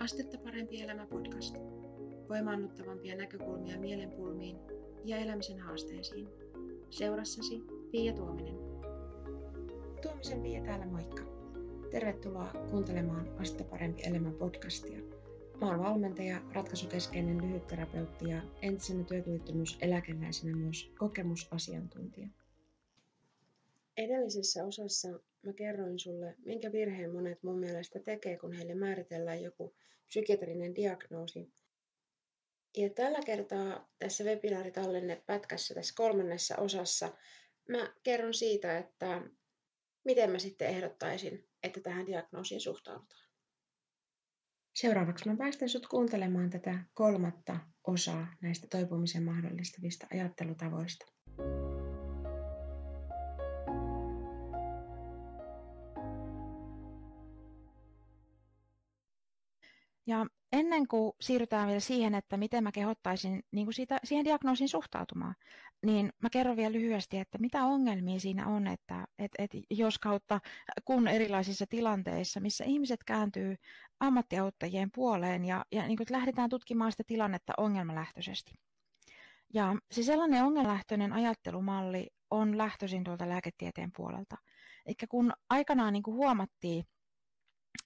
Astetta parempi elämä podcast. Voimaannuttavampia näkökulmia mielenpulmiin ja elämisen haasteisiin. Seurassasi Pia Tuominen. Tuomisen Pia täällä moikka. Tervetuloa kuuntelemaan Astetta parempi elämä podcastia. Mä oon valmentaja, ratkaisukeskeinen lyhytterapeutti ja entisenä työkyvyttömyyseläkeläisenä myös kokemusasiantuntija. Edellisessä osassa mä kerroin sulle, minkä virheen monet mun mielestä tekee, kun heille määritellään joku psykiatrinen diagnoosi. Ja tällä kertaa tässä webinaaritallennepätkässä, tässä kolmannessa osassa, mä kerron siitä, että miten mä sitten ehdottaisin, että tähän diagnoosiin suhtaudutaan. Seuraavaksi mä päästän sut kuuntelemaan tätä kolmatta osaa näistä toipumisen mahdollistavista ajattelutavoista. Ja ennen kuin siirrytään vielä siihen, että miten mä kehottaisin niin kuin siitä, siihen diagnoosiin suhtautumaan, niin mä kerron vielä lyhyesti, että mitä ongelmia siinä on, että et, et jos kautta kun erilaisissa tilanteissa, missä ihmiset kääntyy ammattiauttajien puoleen ja, ja niin kuin lähdetään tutkimaan sitä tilannetta ongelmalähtöisesti. Ja se sellainen ongelmalähtöinen ajattelumalli on lähtöisin tuolta lääketieteen puolelta. Eli kun aikanaan niin kuin huomattiin,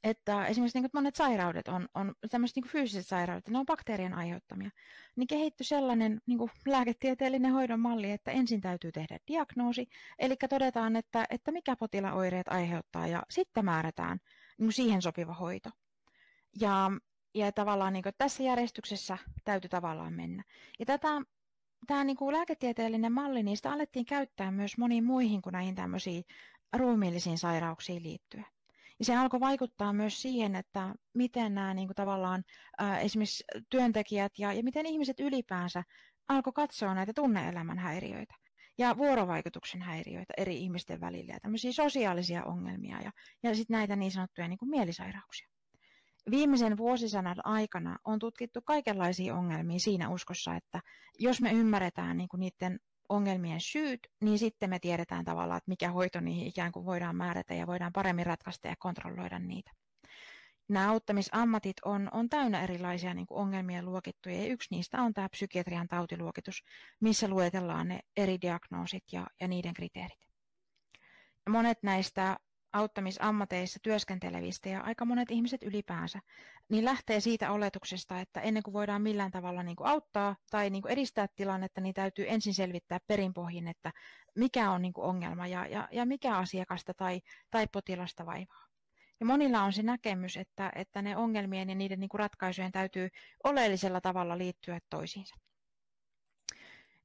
että esimerkiksi niin monet sairaudet on, on tämmöiset niin fyysiset sairaudet, ne on bakteerien aiheuttamia, niin kehittyi sellainen niin kuin lääketieteellinen hoidon malli, että ensin täytyy tehdä diagnoosi, eli todetaan, että, että mikä potilaan oireet aiheuttaa, ja sitten määrätään niin kuin siihen sopiva hoito. Ja, ja tavallaan niin kuin tässä järjestyksessä täytyy tavallaan mennä. Ja tätä tämä niin kuin lääketieteellinen malli, sitä alettiin käyttää myös moniin muihin kuin näihin tämmöisiin ruumiillisiin sairauksiin liittyen. Ja se alkoi vaikuttaa myös siihen, että miten nämä niin kuin tavallaan ää, esimerkiksi työntekijät ja, ja miten ihmiset ylipäänsä alkoi katsoa näitä tunneelämän häiriöitä ja vuorovaikutuksen häiriöitä eri ihmisten välillä ja tämmöisiä sosiaalisia ongelmia ja, ja sitten näitä niin sanottuja niin kuin mielisairauksia. Viimeisen vuosisadan aikana on tutkittu kaikenlaisia ongelmia siinä uskossa, että jos me ymmärretään niin kuin niiden ongelmien syyt, niin sitten me tiedetään tavallaan, että mikä hoito niihin ikään kuin voidaan määrätä ja voidaan paremmin ratkaista ja kontrolloida niitä. Nämä auttamisammatit on, on täynnä erilaisia niin kuin ongelmien luokittuja ja yksi niistä on tämä psykiatrian tautiluokitus, missä luetellaan ne eri diagnoosit ja, ja niiden kriteerit. Monet näistä auttamisammateissa työskentelevistä ja aika monet ihmiset ylipäänsä, niin lähtee siitä oletuksesta, että ennen kuin voidaan millään tavalla niin kuin auttaa tai niin kuin edistää tilannetta, niin täytyy ensin selvittää perinpohjin, että mikä on niin kuin ongelma ja, ja, ja mikä asiakasta tai, tai potilasta vaivaa. Ja monilla on se näkemys, että, että ne ongelmien ja niiden niin kuin ratkaisujen täytyy oleellisella tavalla liittyä toisiinsa.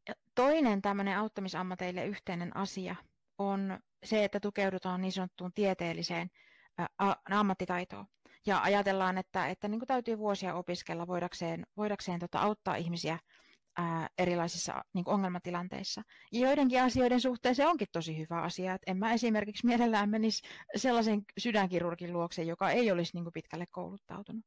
Ja toinen tämmöinen auttamisammateille yhteinen asia on se, että tukeudutaan niin sanottuun tieteelliseen ammattitaitoon. Ja ajatellaan, että, että niin kuin täytyy vuosia opiskella voidakseen, voidakseen tota, auttaa ihmisiä ää, erilaisissa niin kuin ongelmatilanteissa. Ja joidenkin asioiden suhteen se onkin tosi hyvä asia. Että en mä esimerkiksi mielellään menisi sellaisen sydänkirurgin luokse, joka ei olisi niin kuin pitkälle kouluttautunut.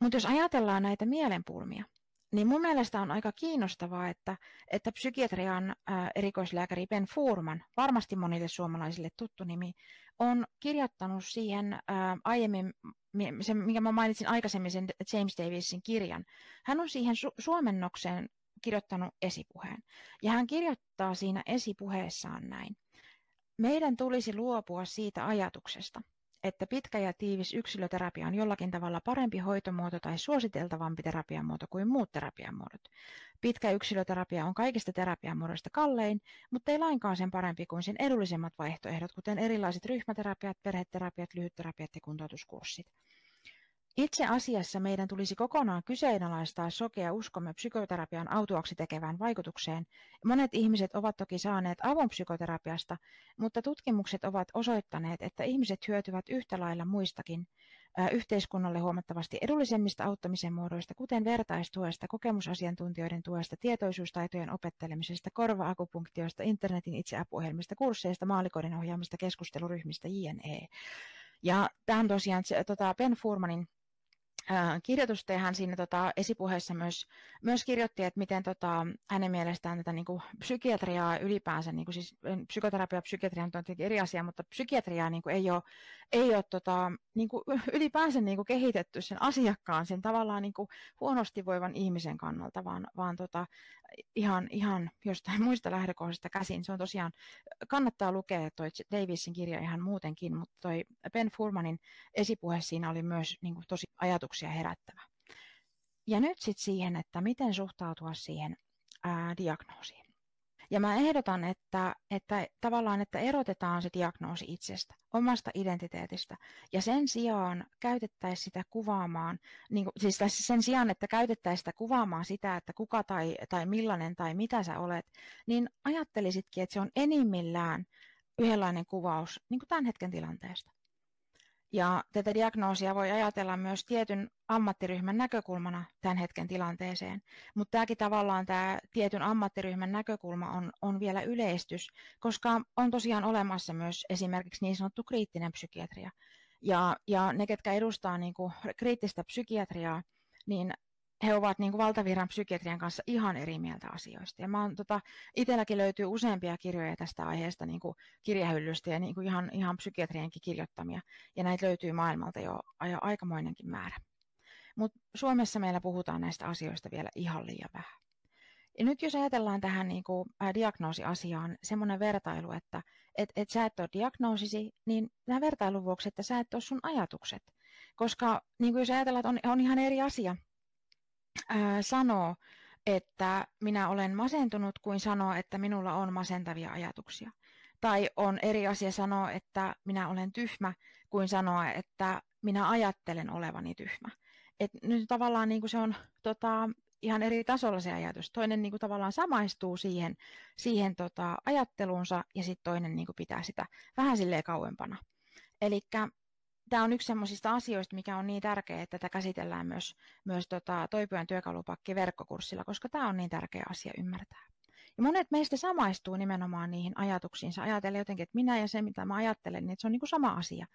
Mutta jos ajatellaan näitä mielenpulmia, niin mun mielestä on aika kiinnostavaa, että, että psykiatrian ää, erikoislääkäri Ben Furman, varmasti monille suomalaisille tuttu nimi, on kirjoittanut siihen aiemmin, sen, minkä mä mainitsin aikaisemmin, sen James Davisin kirjan. Hän on siihen su- suomennokseen kirjoittanut esipuheen. Ja hän kirjoittaa siinä esipuheessaan näin. Meidän tulisi luopua siitä ajatuksesta, pitkä ja tiivis yksilöterapia on jollakin tavalla parempi hoitomuoto tai suositeltavampi terapiamuoto kuin muut terapiamuodot. Pitkä yksilöterapia on kaikista terapiamuodoista kallein, mutta ei lainkaan sen parempi kuin sen edullisemmat vaihtoehdot, kuten erilaiset ryhmäterapiat, perheterapiat, lyhytterapiat ja kuntoutuskurssit. Itse asiassa meidän tulisi kokonaan kyseenalaistaa sokea uskomme psykoterapian autuaksi tekevään vaikutukseen. Monet ihmiset ovat toki saaneet avun psykoterapiasta, mutta tutkimukset ovat osoittaneet, että ihmiset hyötyvät yhtä lailla muistakin yhteiskunnalle huomattavasti edullisemmista auttamisen muodoista, kuten vertaistuesta, kokemusasiantuntijoiden tuesta, tietoisuustaitojen opettelemisesta, korva-akupunktioista, internetin itseapuohjelmista, kursseista, maalikoiden ohjaamista, keskusteluryhmistä, jne. Ja tämä on tosiaan tota Ben Furmanin kirjoitusta ja hän siinä tota, esipuheessa myös, myös kirjoitti, että miten tota, hänen mielestään tätä niin kuin, psykiatriaa ylipäänsä, niin kuin, siis psykoterapia ja psykiatria on tietenkin eri asia, mutta psykiatriaa niin kuin, ei ole, ei ole tota, niin kuin, ylipäänsä niin kuin, kehitetty sen asiakkaan, sen tavallaan niin kuin, huonosti voivan ihmisen kannalta, vaan, vaan tota, ihan, ihan jostain muista lähtökohdista käsin. Se on tosiaan, kannattaa lukea toi Davisin kirja ihan muutenkin, mutta toi Ben Furmanin esipuhe siinä oli myös niin kuin, tosi ajatuksia herättävä. Ja nyt sitten siihen, että miten suhtautua siihen ää, diagnoosiin. Ja mä ehdotan, että, että tavallaan, että erotetaan se diagnoosi itsestä, omasta identiteetistä, ja sen sijaan käytettäisiin sitä kuvaamaan, niin kuin, siis sen sijaan, että käytettäisiin sitä kuvaamaan sitä, että kuka tai, tai millainen tai mitä sä olet, niin ajattelisitkin, että se on enimmillään yhdenlainen kuvaus niin kuin tämän hetken tilanteesta. Ja tätä diagnoosia voi ajatella myös tietyn ammattiryhmän näkökulmana tämän hetken tilanteeseen. Mutta tämäkin tavallaan tämä tietyn ammattiryhmän näkökulma on, on vielä yleistys, koska on tosiaan olemassa myös esimerkiksi niin sanottu kriittinen psykiatria. Ja, ja ne, ketkä edustaa niin kuin kriittistä psykiatriaa, niin he ovat niin kuin valtavirran psykiatrian kanssa ihan eri mieltä asioista. Ja mä oon, tota, itselläkin löytyy useampia kirjoja tästä aiheesta niin kuin kirjahyllystä ja niin kuin ihan, ihan psykiatrienkin kirjoittamia. Ja näitä löytyy maailmalta jo, aikamoinenkin määrä. Mutta Suomessa meillä puhutaan näistä asioista vielä ihan liian vähän. Ja nyt jos ajatellaan tähän niin kuin, ää, diagnoosiasiaan semmoinen vertailu, että et, et sä et ole diagnoosisi, niin tämän vertailun vuoksi, että sä et ole sun ajatukset. Koska niin kuin jos ajatellaan, että on, on ihan eri asia, ää, sanoo, että minä olen masentunut, kuin sanoo, että minulla on masentavia ajatuksia. Tai on eri asia sanoa, että minä olen tyhmä, kuin sanoa, että minä ajattelen olevani tyhmä. Et nyt tavallaan niin kuin se on tota, ihan eri tasolla se ajatus. Toinen niin kuin tavallaan samaistuu siihen, siihen tota, ajatteluunsa ja sitten toinen niin kuin pitää sitä vähän silleen kauempana. Eli tämä on yksi sellaisista asioista, mikä on niin tärkeää, että tätä käsitellään myös, myös tota, Toipujan työkalupakki verkkokurssilla, koska tämä on niin tärkeä asia ymmärtää. Ja monet meistä samaistuu nimenomaan niihin ajatuksiinsa. Ajatellen jotenkin, että minä ja se, mitä mä ajattelen, niin se on niin kuin sama asia.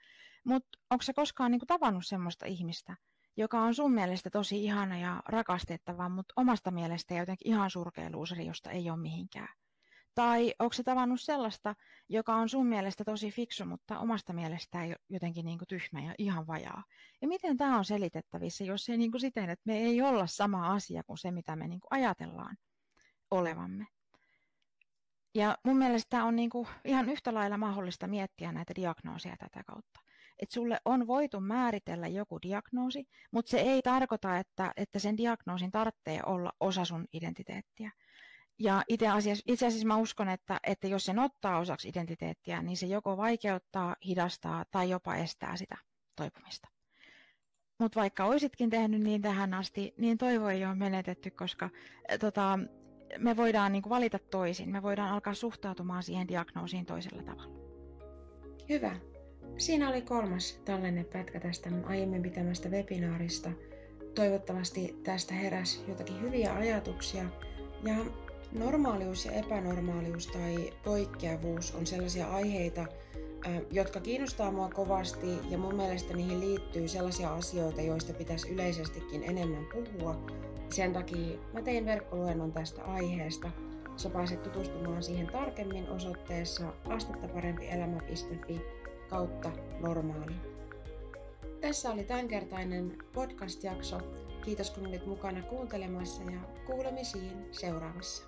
Mutta onko se koskaan niin kuin tavannut sellaista ihmistä, joka on sun mielestä tosi ihana ja rakastettava, mutta omasta mielestä jotenkin ihan surkea luuseri, josta ei ole mihinkään? Tai onko se tavannut sellaista, joka on sun mielestä tosi fiksu, mutta omasta mielestä jotenkin niin kuin tyhmä ja ihan vajaa? Ja miten tämä on selitettävissä, jos ei niin kuin siten, että me ei olla sama asia kuin se, mitä me niin kuin ajatellaan olevamme? Ja mun mielestä on niin kuin ihan yhtä lailla mahdollista miettiä näitä diagnooseja tätä kautta. Että sulle on voitu määritellä joku diagnoosi, mutta se ei tarkoita, että, että sen diagnoosin tarvitsee olla osa sun identiteettiä. Ja itse asiassa, itse asiassa mä uskon, että, että jos sen ottaa osaksi identiteettiä, niin se joko vaikeuttaa, hidastaa tai jopa estää sitä toipumista. Mutta vaikka oisitkin tehnyt niin tähän asti, niin toivo ei ole menetetty, koska tota, me voidaan niin kuin valita toisin. Me voidaan alkaa suhtautumaan siihen diagnoosiin toisella tavalla. Hyvä. Siinä oli kolmas tallennepätkä tästä aiemmin pitämästä webinaarista. Toivottavasti tästä heräsi jotakin hyviä ajatuksia. Ja Normaalius ja epänormaalius tai poikkeavuus on sellaisia aiheita, jotka kiinnostaa mua kovasti ja mun mielestä niihin liittyy sellaisia asioita, joista pitäisi yleisestikin enemmän puhua. Sen takia mä tein verkkoluennon tästä aiheesta. Sä pääset tutustumaan siihen tarkemmin osoitteessa astettaparempielämä.fi kautta normaali. Tässä oli tämänkertainen podcast-jakso. Kiitos kun olit mukana kuuntelemassa ja kuulemisiin seuraavassa.